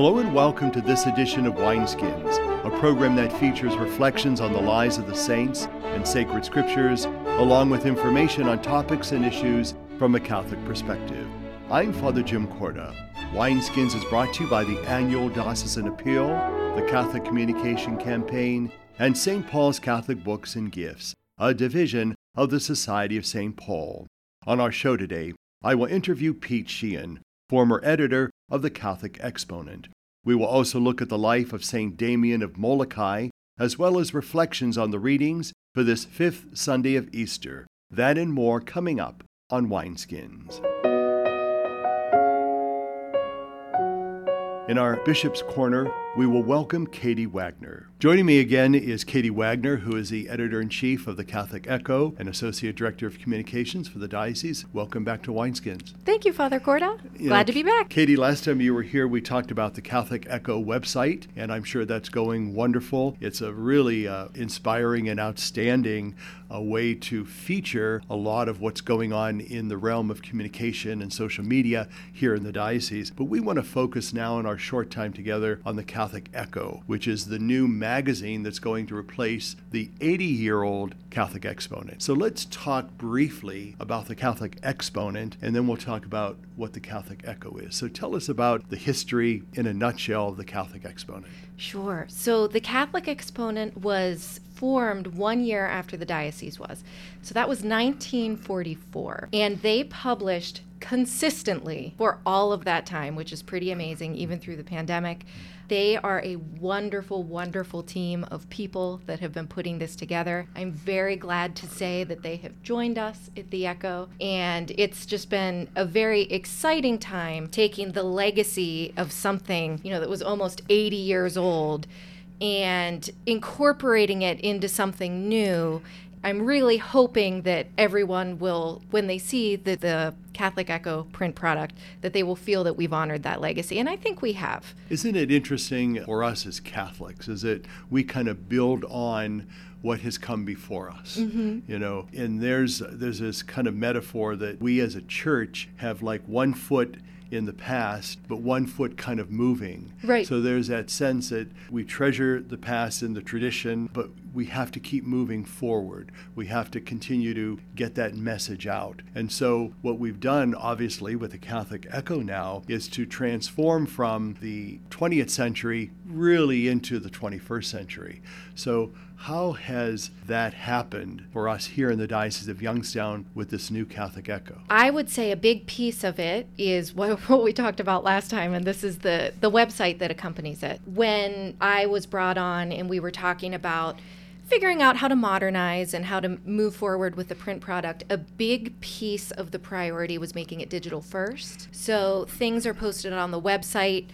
Hello and welcome to this edition of Wineskins, a program that features reflections on the lives of the saints and sacred scriptures, along with information on topics and issues from a Catholic perspective. I'm Father Jim Korda. Wineskins is brought to you by the annual Diocesan Appeal, the Catholic Communication Campaign, and St. Paul's Catholic Books and Gifts, a division of the Society of St. Paul. On our show today, I will interview Pete Sheehan, former editor of the Catholic Exponent. We will also look at the life of St. Damien of Molokai, as well as reflections on the readings for this fifth Sunday of Easter. That and more coming up on Wineskins. In our Bishop's Corner, we will welcome Katie Wagner. Joining me again is Katie Wagner, who is the editor in chief of the Catholic Echo and associate director of communications for the diocese. Welcome back to Wineskins. Thank you, Father Korda. You Glad know, to be back. Katie, last time you were here, we talked about the Catholic Echo website, and I'm sure that's going wonderful. It's a really uh, inspiring and outstanding uh, way to feature a lot of what's going on in the realm of communication and social media here in the diocese. But we want to focus now in our short time together on the Catholic Echo, which is the new magazine that's going to replace the 80 year old Catholic Exponent. So let's talk briefly about the Catholic Exponent, and then we'll talk about what the Catholic Echo is. So tell us about the history in a nutshell of the Catholic Exponent. Sure. So the Catholic Exponent was formed one year after the diocese was. So that was 1944. And they published consistently for all of that time, which is pretty amazing, even through the pandemic. They are a wonderful, wonderful team of people that have been putting this together. I'm very glad to say that they have joined us at the Echo, and it's just been a very exciting time taking the legacy of something, you know, that was almost 80 years old and incorporating it into something new I'm really hoping that everyone will, when they see the, the Catholic Echo print product, that they will feel that we've honored that legacy. And I think we have. Isn't it interesting for us as Catholics is that we kind of build on what has come before us Mm-hmm. you know and there's there's this kind of metaphor that we as a church have like one foot in the past, but one foot kind of moving. Right. So there's that sense that we treasure the past and the tradition, but we have to keep moving forward. We have to continue to get that message out. And so what we've done, obviously, with the Catholic Echo now is to transform from the 20th century really into the 21st century. So how has that happened for us here in the Diocese of Youngstown with this new Catholic Echo? I would say a big piece of it is what, what we talked about last time, and this is the, the website that accompanies it. When I was brought on and we were talking about figuring out how to modernize and how to move forward with the print product, a big piece of the priority was making it digital first. So things are posted on the website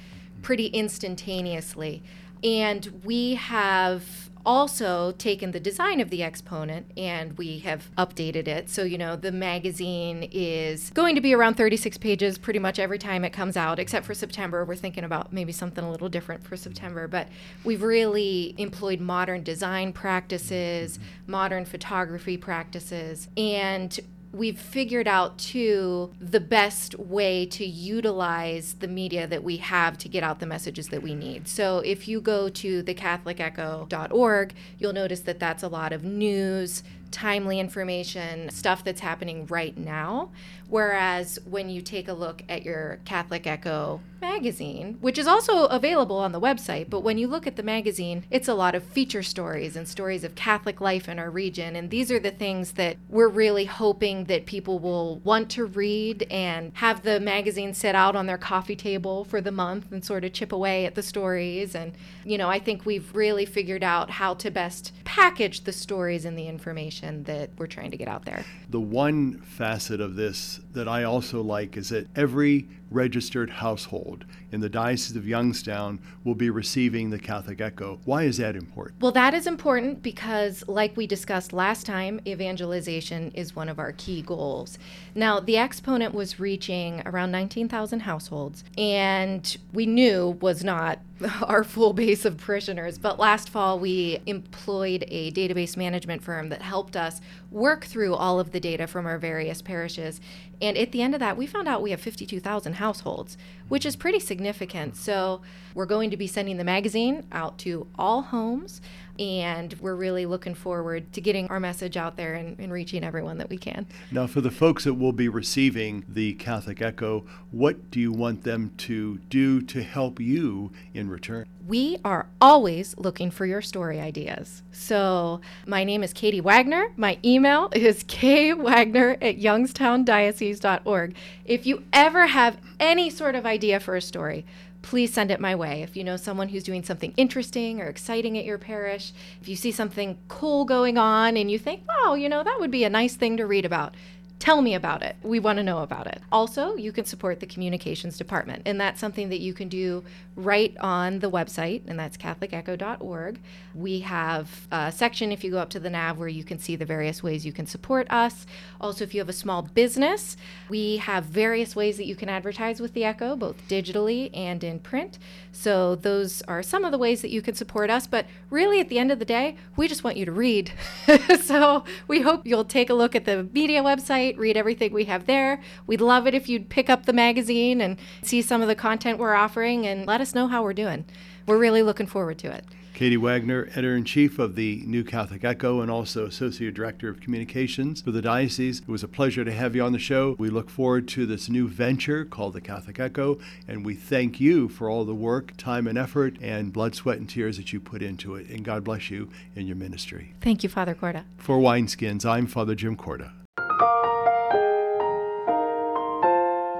pretty instantaneously. And we have also taken the design of the exponent and we have updated it. So, you know, the magazine is going to be around 36 pages pretty much every time it comes out, except for September. We're thinking about maybe something a little different for September. But we've really employed modern design practices, modern photography practices, and we've figured out too the best way to utilize the media that we have to get out the messages that we need. So if you go to thecatholicecho.org, you'll notice that that's a lot of news, timely information, stuff that's happening right now. Whereas when you take a look at your Catholic Echo magazine, which is also available on the website, but when you look at the magazine, it's a lot of feature stories and stories of Catholic life in our region. And these are the things that we're really hoping that people will want to read and have the magazine set out on their coffee table for the month and sort of chip away at the stories. And, you know, I think we've really figured out how to best package the stories and the information that we're trying to get out there. The one facet of this that I also like is that every registered household in the Diocese of Youngstown will be receiving the Catholic Echo. Why is that important? Well, that is important because, like we discussed last time, evangelization is one of our key goals. Now, the exponent was reaching around 19,000 households, and we knew was not our full base of parishioners. But last fall, we employed a database management firm that helped us work through all of the data from our various parishes. And at the end of that, we found out we have 52,000 households, which is pretty significant. So we're going to be sending the magazine out to all homes and we're really looking forward to getting our message out there and, and, reaching everyone that we can. Now, for the folks that will be receiving the Catholic Echo, what do you want them to do to help you in return? We are always looking for your story ideas. So, my name is Katie Wagner. My email is kwagner at youngstowndiocese.org. If you ever have any sort of idea for a story, please send it my way. If you know someone who's doing something interesting or exciting at your parish, if you see something cool going on and you think, wow, you know, that would be a nice thing to read about, Tell me about it. We want to know about it. Also, you can support the communications department, and that's something that you can do right on the website, and that's catholicecho.org. We have a section if you go up to the nav where you can see the various ways you can support us. Also, if you have a small business, we have various ways that you can advertise with the Echo, both digitally and in print. So, those are some of the ways that you can support us, but really at the end of the day, we just want you to read. so, we hope you'll take a look at the media website website, read everything we have there. We'd love it if you'd pick up the magazine and see some of the content we're offering and let us know how we're doing. We're really looking forward to it. Katie Wagner, editor in chief of the New Catholic Echo and also associate director of communications for the diocese. It was a pleasure to have you on the show. We look forward to this new venture called the Catholic Echo, and we thank you for all the work, time, and effort, and blood, sweat, and tears that you put into it. And God bless you in your ministry. Thank you, Father Korda. For Wineskins, I'm Father Jim Korda.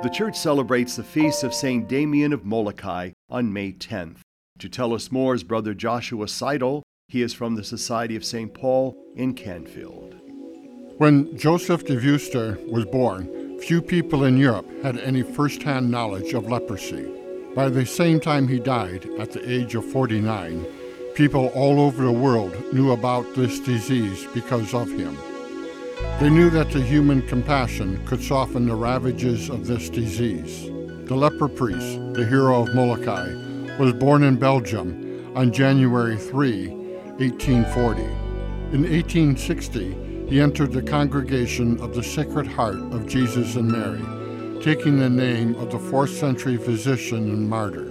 The church celebrates the feast of St. Damien of Molokai on May 10th. To tell us more is Brother Joshua Seidl. He is from the Society of St. Paul in Canfield. When Joseph de Veuster was born, few people in Europe had any first hand knowledge of leprosy. By the same time he died, at the age of 49, people all over the world knew about this disease because of him. They knew that the human compassion could soften the ravages of this disease. The leper priest, the hero of Molokai, was born in Belgium on January 3, 1840. In 1860, he entered the congregation of the Sacred Heart of Jesus and Mary, taking the name of the 4th century physician and martyr.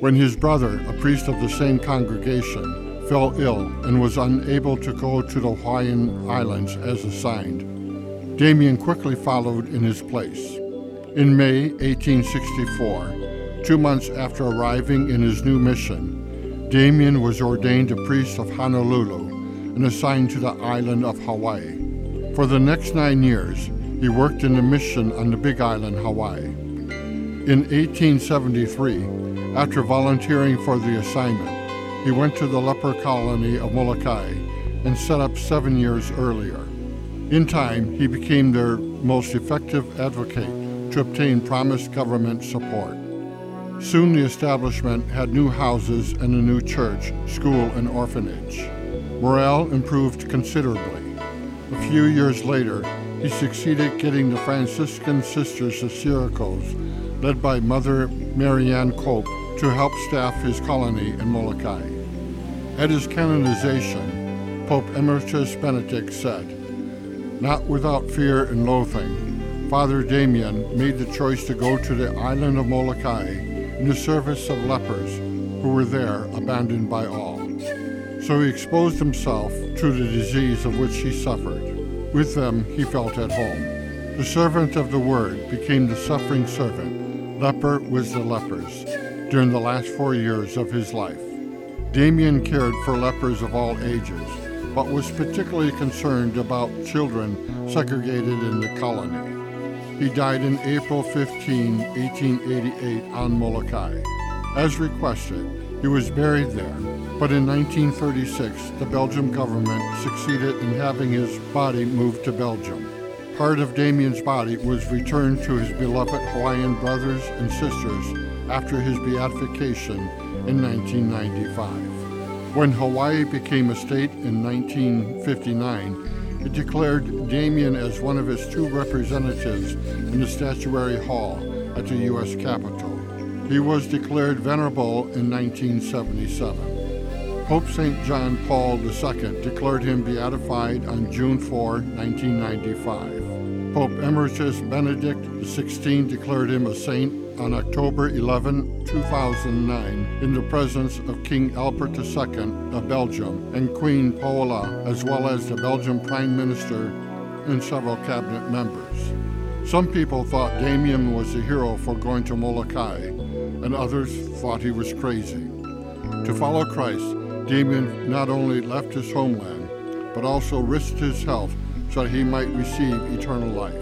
When his brother, a priest of the same congregation, fell ill and was unable to go to the Hawaiian Islands as assigned. Damien quickly followed in his place. In May 1864, two months after arriving in his new mission, Damien was ordained a priest of Honolulu and assigned to the island of Hawaii. For the next nine years, he worked in the mission on the Big Island, Hawaii. In 1873, after volunteering for the assignment, he went to the leper colony of Molokai and set up seven years earlier. In time, he became their most effective advocate to obtain promised government support. Soon the establishment had new houses and a new church, school, and orphanage. Morale improved considerably. A few years later, he succeeded getting the Franciscan Sisters of Syracuse, led by Mother Marianne Cope, to help staff his colony in Molokai. At his canonization, Pope Emeritus Benedict said, Not without fear and loathing, Father Damien made the choice to go to the island of Molokai in the service of lepers who were there abandoned by all. So he exposed himself to the disease of which he suffered. With them he felt at home. The servant of the word became the suffering servant. Leper was the lepers during the last four years of his life. Damien cared for lepers of all ages, but was particularly concerned about children segregated in the colony. He died in April 15, 1888, on Molokai. As requested, he was buried there, but in 1936, the Belgian government succeeded in having his body moved to Belgium. Part of Damien's body was returned to his beloved Hawaiian brothers and sisters after his beatification in 1995. When Hawaii became a state in 1959, it declared Damien as one of its two representatives in the statuary hall at the U.S. Capitol. He was declared venerable in 1977. Pope St. John Paul II declared him beatified on June 4, 1995. Pope Emeritus Benedict XVI declared him a saint on October 11, 2009, in the presence of King Albert II of Belgium and Queen Paola, as well as the Belgian Prime Minister and several cabinet members. Some people thought Damien was a hero for going to Molokai, and others thought he was crazy. To follow Christ, Damien not only left his homeland, but also risked his health so that he might receive eternal life.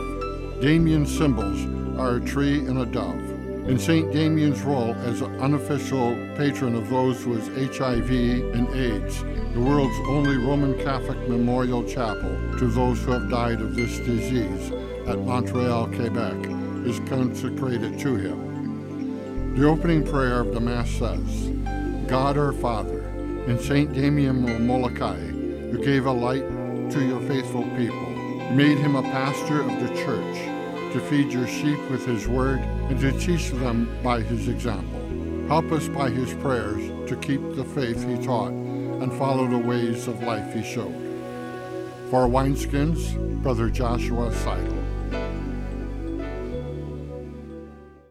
Damien's symbols are a tree and a dove. In St. Damien's role as an unofficial patron of those with HIV and AIDS, the world's only Roman Catholic memorial chapel to those who have died of this disease at Montreal, Quebec, is consecrated to him. The opening prayer of the Mass says, God our Father, in St. Damien of Molokai, you gave a light to your faithful people. Made him a pastor of the church, to feed your sheep with his word and to teach them by his example. Help us by his prayers to keep the faith he taught and follow the ways of life he showed. For Wineskins, Brother Joshua Seidl.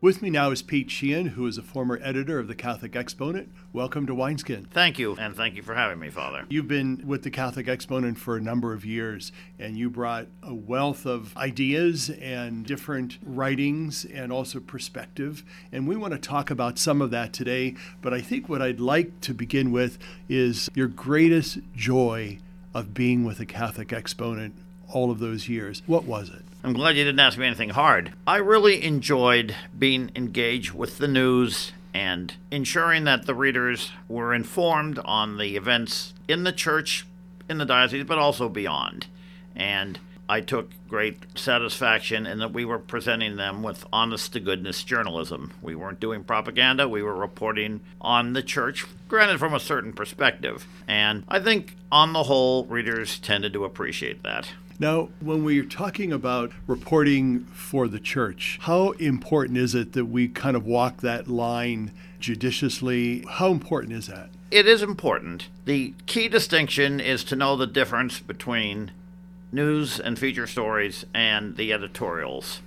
With me now is Pete Sheehan, who is a former editor of the Catholic Exponent. Welcome to Wineskin. Thank you, and thank you for having me, Father. You've been with the Catholic Exponent for a number of years, and you brought a wealth of ideas and different writings and also perspective. And we want to talk about some of that today. But I think what I'd like to begin with is your greatest joy of being with the Catholic Exponent all of those years. What was it? I'm glad you didn't ask me anything hard. I really enjoyed being engaged with the news and ensuring that the readers were informed on the events in the church, in the diocese, but also beyond. And I took great satisfaction in that we were presenting them with honest to goodness journalism. We weren't doing propaganda, we were reporting on the church, granted from a certain perspective. And I think, on the whole, readers tended to appreciate that. Now, when we're talking about reporting for the church, how important is it that we kind of walk that line judiciously? How important is that? It is important. The key distinction is to know the difference between news and feature stories and the editorials.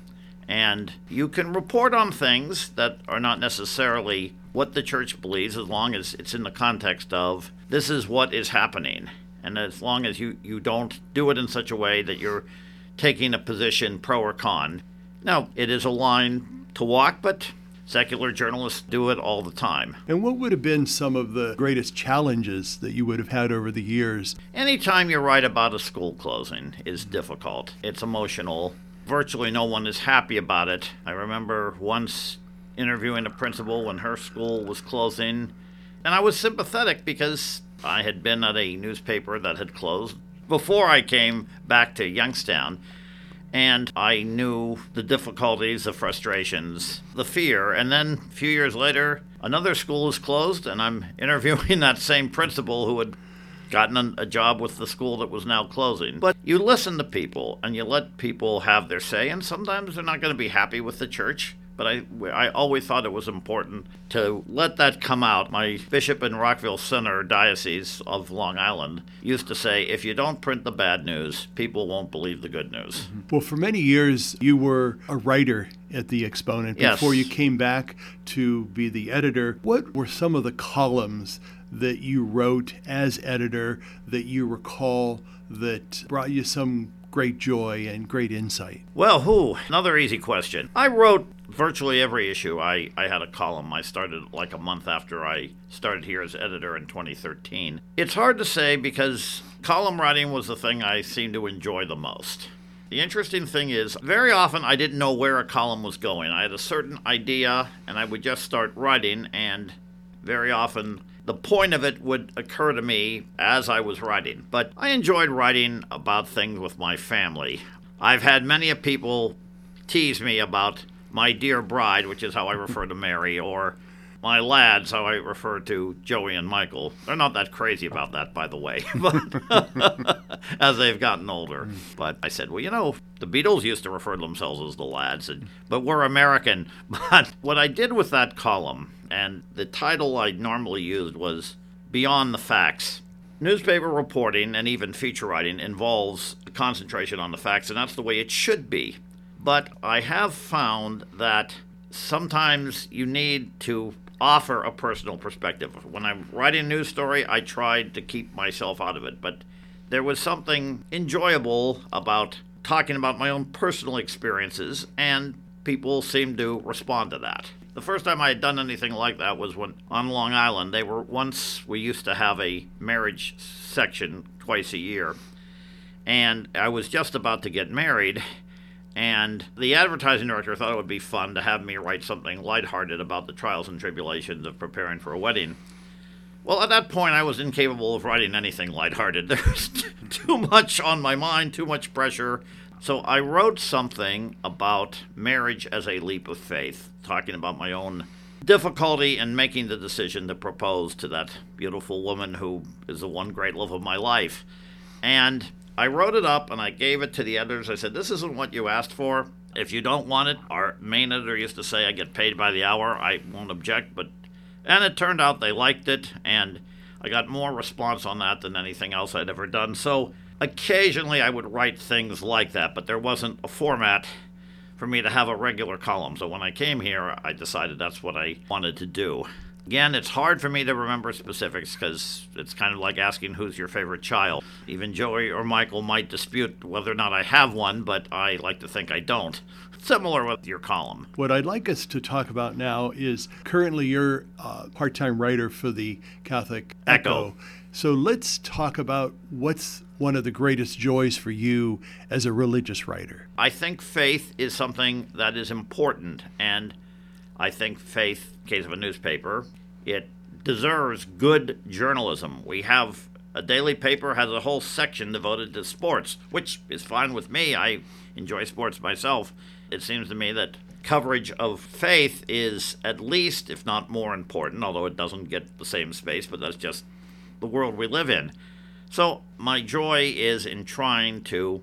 And you can report on things that are not necessarily what the church believes as long as it's in the context of this is what is happening and as long as you, you don't do it in such a way that you're taking a position pro or con. Now, it is a line to walk, but secular journalists do it all the time. And what would have been some of the greatest challenges that you would have had over the years? Anytime you write about a school closing is difficult. It's emotional. Virtually no one is happy about it. I remember once interviewing a principal when her school was closing, and I was sympathetic because I had been at a newspaper that had closed before I came back to Youngstown, and I knew the difficulties, the frustrations, the fear. And then a few years later, another school is closed, and I'm interviewing that same principal who had gotten a job with the school that was now closing. But you listen to people and you let people have their say, and sometimes they're not going to be happy with the church but I, I always thought it was important to let that come out. My bishop in Rockville Center Diocese of Long Island used to say, if you don't print the bad news, people won't believe the good news. Mm-hmm. Well, for many years, you were a writer at the Exponent yes. before you came back to be the editor. What were some of the columns that you wrote as editor that you recall that brought you some great joy and great insight? Well, who? Another easy question. I wrote virtually every issue. I, I had a column. I started like a month after I started here as editor in 2013. It's hard to say because column writing was the thing I seemed to enjoy the most. The interesting thing is, very often I didn't know where a column was going. I had a certain idea and I would just start writing, and very often the point of it would occur to me as I was writing. But I enjoyed writing about things with my family. I've had many people tease me about my dear bride, which is how I refer to Mary, or my lads, how I refer to Joey and Michael. They're not that crazy about that, by the way, as they've gotten older. But I said, well, you know, the Beatles used to refer to themselves as the lads, and, but we're American. But what I did with that column, and the title I normally used was Beyond the Facts. Newspaper reporting and even feature writing involves concentration on the facts, and that's the way it should be. But I have found that sometimes you need to offer a personal perspective. When I'm writing a news story, I tried to keep myself out of it, but there was something enjoyable about talking about my own personal experiences, and people seemed to respond to that. The first time I had done anything like that was when on Long Island, they were once we used to have a marriage section twice a year, and I was just about to get married and the advertising director thought it would be fun to have me write something lighthearted about the trials and tribulations of preparing for a wedding. Well, at that point, I was incapable of writing anything lighthearted. There was too much on my mind, too much pressure. So I wrote something about marriage as a leap of faith, talking about my own difficulty in making the decision to propose to that beautiful woman who is the one great love of my life. And I wrote it up and I gave it to the editors. I said, This isn't what you asked for. If you don't want it, our main editor used to say I get paid by the hour. I won't object, but. And it turned out they liked it, and I got more response on that than anything else I'd ever done. So occasionally I would write things like that, but there wasn't a format for me to have a regular column. So when I came here, I decided that's what I wanted to do. Again, it's hard for me to remember specifics because it's kind of like asking who's your favorite child. Even Joey or Michael might dispute whether or not I have one, but I like to think I don't. Similar with your column. What I'd like us to talk about now is currently you're a part time writer for the Catholic Echo. Echo. So let's talk about what's one of the greatest joys for you as a religious writer. I think faith is something that is important, and I think faith, case of a newspaper, it deserves good journalism. We have a daily paper has a whole section devoted to sports, which is fine with me. I enjoy sports myself. It seems to me that coverage of faith is at least, if not more important, although it doesn't get the same space, but that's just the world we live in. So, my joy is in trying to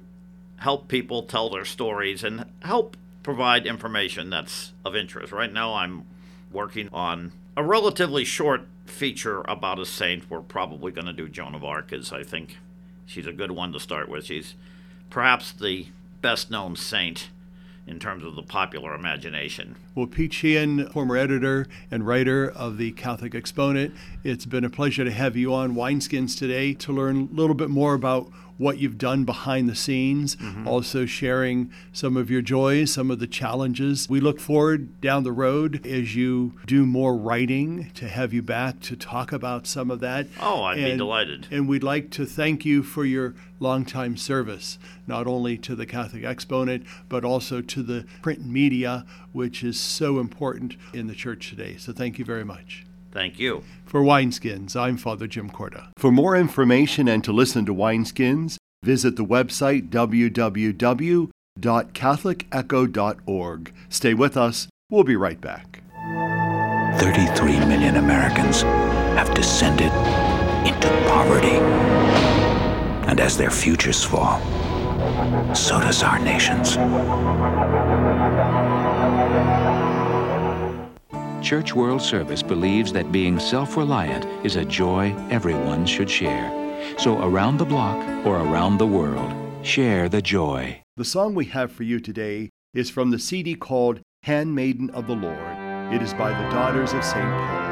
help people tell their stories and help provide information that's of interest. Right now, I'm working on a relatively short feature about a saint. We're probably going to do Joan of Arc, because I think she's a good one to start with. She's perhaps the best known saint in terms of the popular imagination. Well, Pete Sheehan, former editor and writer of the Catholic Exponent, it's been a pleasure to have you on Wineskins today to learn a little bit more about what you've done behind the scenes, mm-hmm. also sharing some of your joys, some of the challenges. We look forward down the road as you do more writing to have you back to talk about some of that. Oh, I'd and, be delighted. And we'd like to thank you for your longtime service, not only to the Catholic Exponent, but also to the print media, which is so important in the church today. So thank you very much. Thank you. For Wineskins, I'm Father Jim Korda. For more information and to listen to Wineskins, visit the website www.catholicecho.org. Stay with us. We'll be right back. 33 million Americans have descended into poverty. And as their futures fall, so does our nation's. Church World Service believes that being self reliant is a joy everyone should share. So, around the block or around the world, share the joy. The song we have for you today is from the CD called Handmaiden of the Lord. It is by the Daughters of St. Paul.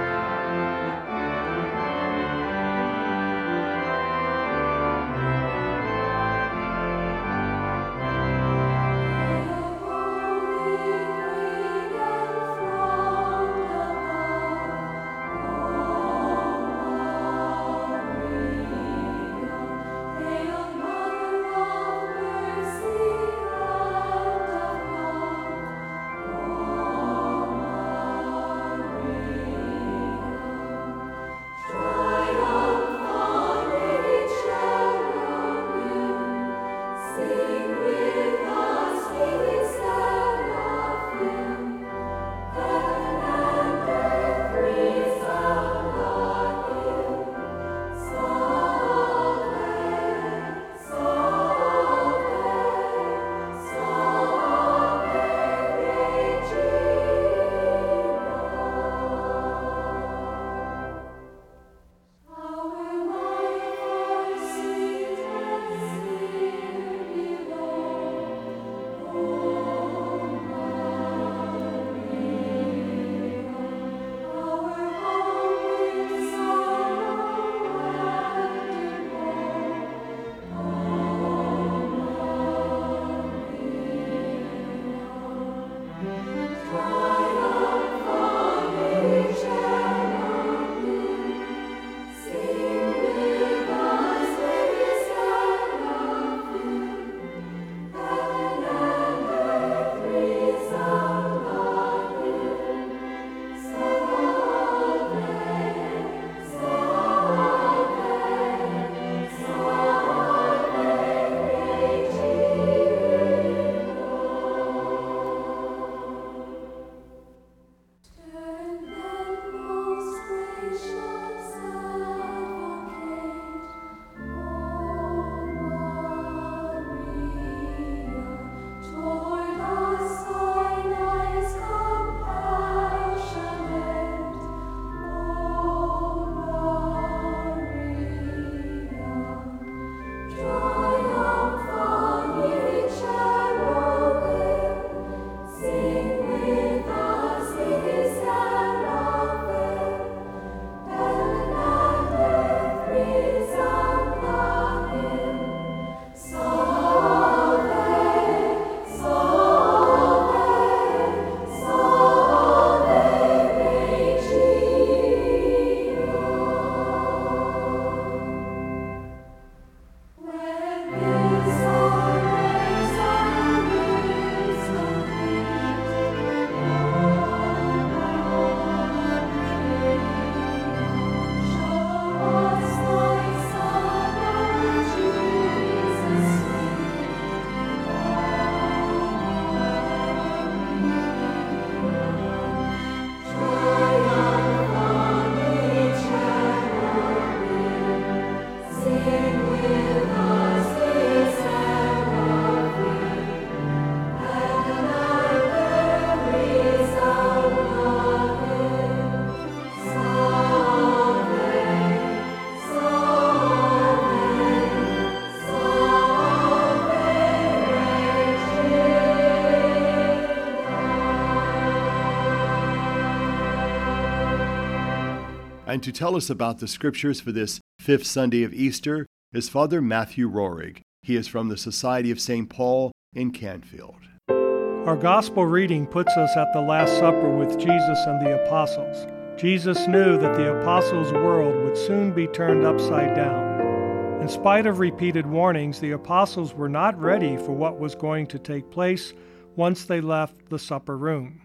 To tell us about the scriptures for this fifth Sunday of Easter is Father Matthew Roehrig. He is from the Society of St. Paul in Canfield. Our gospel reading puts us at the Last Supper with Jesus and the apostles. Jesus knew that the apostles' world would soon be turned upside down. In spite of repeated warnings, the apostles were not ready for what was going to take place once they left the supper room.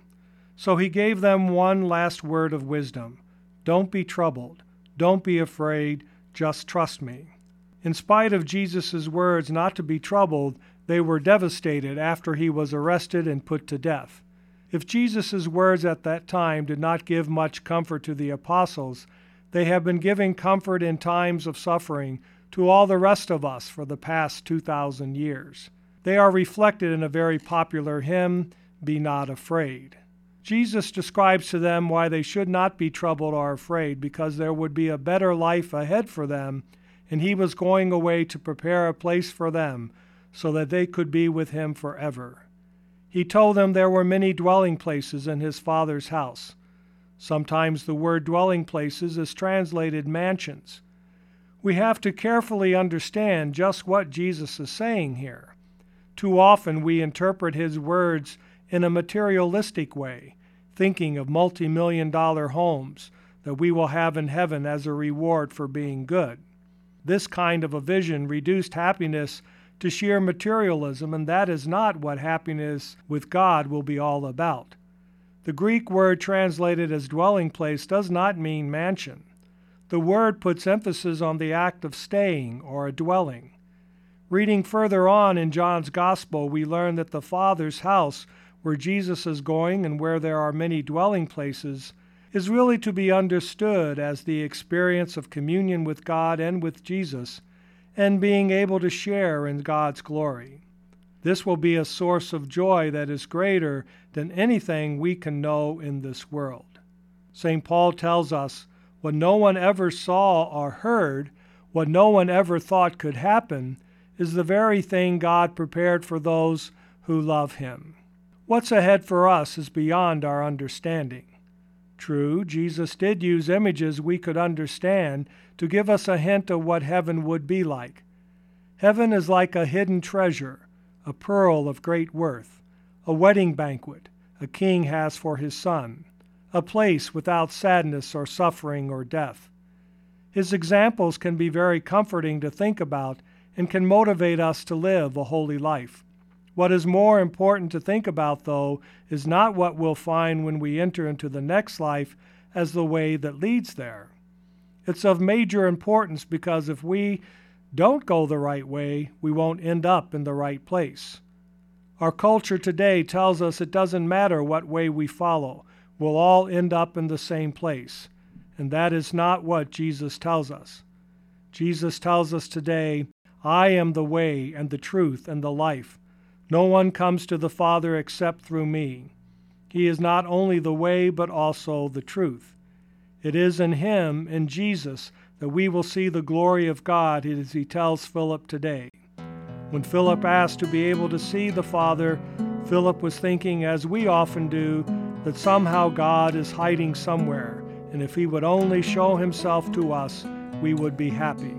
So he gave them one last word of wisdom Don't be troubled, don't be afraid, just trust me. In spite of Jesus' words not to be troubled, they were devastated after he was arrested and put to death. If Jesus' words at that time did not give much comfort to the apostles, they have been giving comfort in times of suffering to all the rest of us for the past 2,000 years. They are reflected in a very popular hymn, Be Not Afraid. Jesus describes to them why they should not be troubled or afraid, because there would be a better life ahead for them, and he was going away to prepare a place for them so that they could be with him forever. He told them there were many dwelling places in his Father's house. Sometimes the word dwelling places is translated mansions. We have to carefully understand just what Jesus is saying here. Too often we interpret his words in a materialistic way, thinking of multi million dollar homes that we will have in heaven as a reward for being good. This kind of a vision reduced happiness to sheer materialism, and that is not what happiness with God will be all about. The Greek word translated as dwelling place does not mean mansion. The word puts emphasis on the act of staying or a dwelling. Reading further on in John's Gospel, we learn that the Father's house, where Jesus is going and where there are many dwelling places, is really to be understood as the experience of communion with God and with Jesus and being able to share in God's glory. This will be a source of joy that is greater than anything we can know in this world. St. Paul tells us what no one ever saw or heard, what no one ever thought could happen, is the very thing God prepared for those who love Him. What's ahead for us is beyond our understanding. True, Jesus did use images we could understand to give us a hint of what heaven would be like. Heaven is like a hidden treasure, a pearl of great worth, a wedding banquet a king has for his son, a place without sadness or suffering or death. His examples can be very comforting to think about and can motivate us to live a holy life. What is more important to think about, though, is not what we'll find when we enter into the next life as the way that leads there. It's of major importance because if we don't go the right way, we won't end up in the right place. Our culture today tells us it doesn't matter what way we follow, we'll all end up in the same place. And that is not what Jesus tells us. Jesus tells us today, I am the way and the truth and the life. No one comes to the Father except through me. He is not only the way, but also the truth. It is in Him, in Jesus, that we will see the glory of God as He tells Philip today. When Philip asked to be able to see the Father, Philip was thinking, as we often do, that somehow God is hiding somewhere, and if He would only show Himself to us, we would be happy.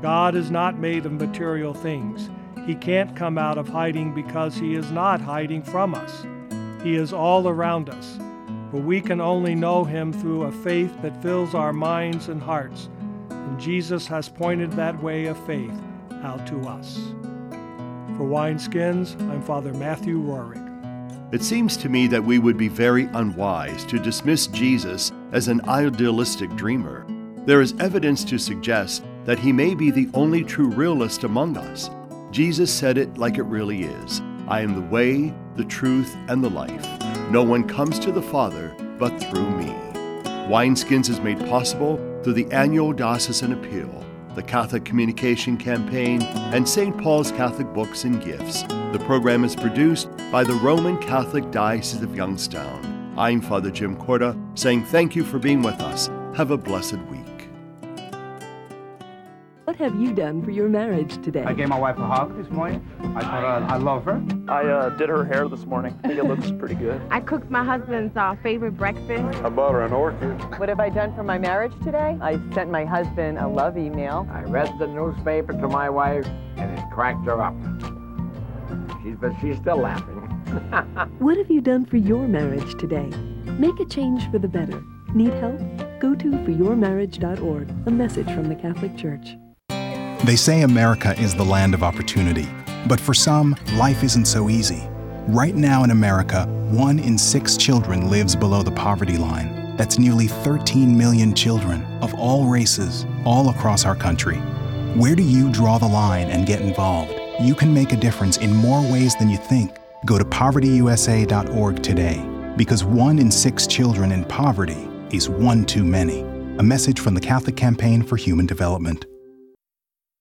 God is not made of material things. He can't come out of hiding because He is not hiding from us. He is all around us but we can only know him through a faith that fills our minds and hearts. And Jesus has pointed that way of faith out to us. For Wineskins, I'm Father Matthew Roehrig. It seems to me that we would be very unwise to dismiss Jesus as an idealistic dreamer. There is evidence to suggest that he may be the only true realist among us. Jesus said it like it really is I am the way, the truth, and the life. No one comes to the Father but through me. Wineskins is made possible through the annual Diocesan Appeal, the Catholic Communication Campaign, and St. Paul's Catholic Books and Gifts. The program is produced by the Roman Catholic Diocese of Youngstown. I'm Father Jim Korda, saying thank you for being with us. Have a blessed week. What have you done for your marriage today? I gave my wife a hug this morning. I told her I love her. I uh, did her hair this morning. I think it looks pretty good. I cooked my husband's uh, favorite breakfast. I bought her an orchid. What have I done for my marriage today? I sent my husband a love email. I read the newspaper to my wife, and it cracked her up. She's, but she's still laughing. what have you done for your marriage today? Make a change for the better. Need help? Go to foryourmarriage.org, a message from the Catholic Church. They say America is the land of opportunity, but for some, life isn't so easy. Right now in America, one in six children lives below the poverty line. That's nearly 13 million children of all races, all across our country. Where do you draw the line and get involved? You can make a difference in more ways than you think. Go to povertyusa.org today, because one in six children in poverty is one too many. A message from the Catholic Campaign for Human Development.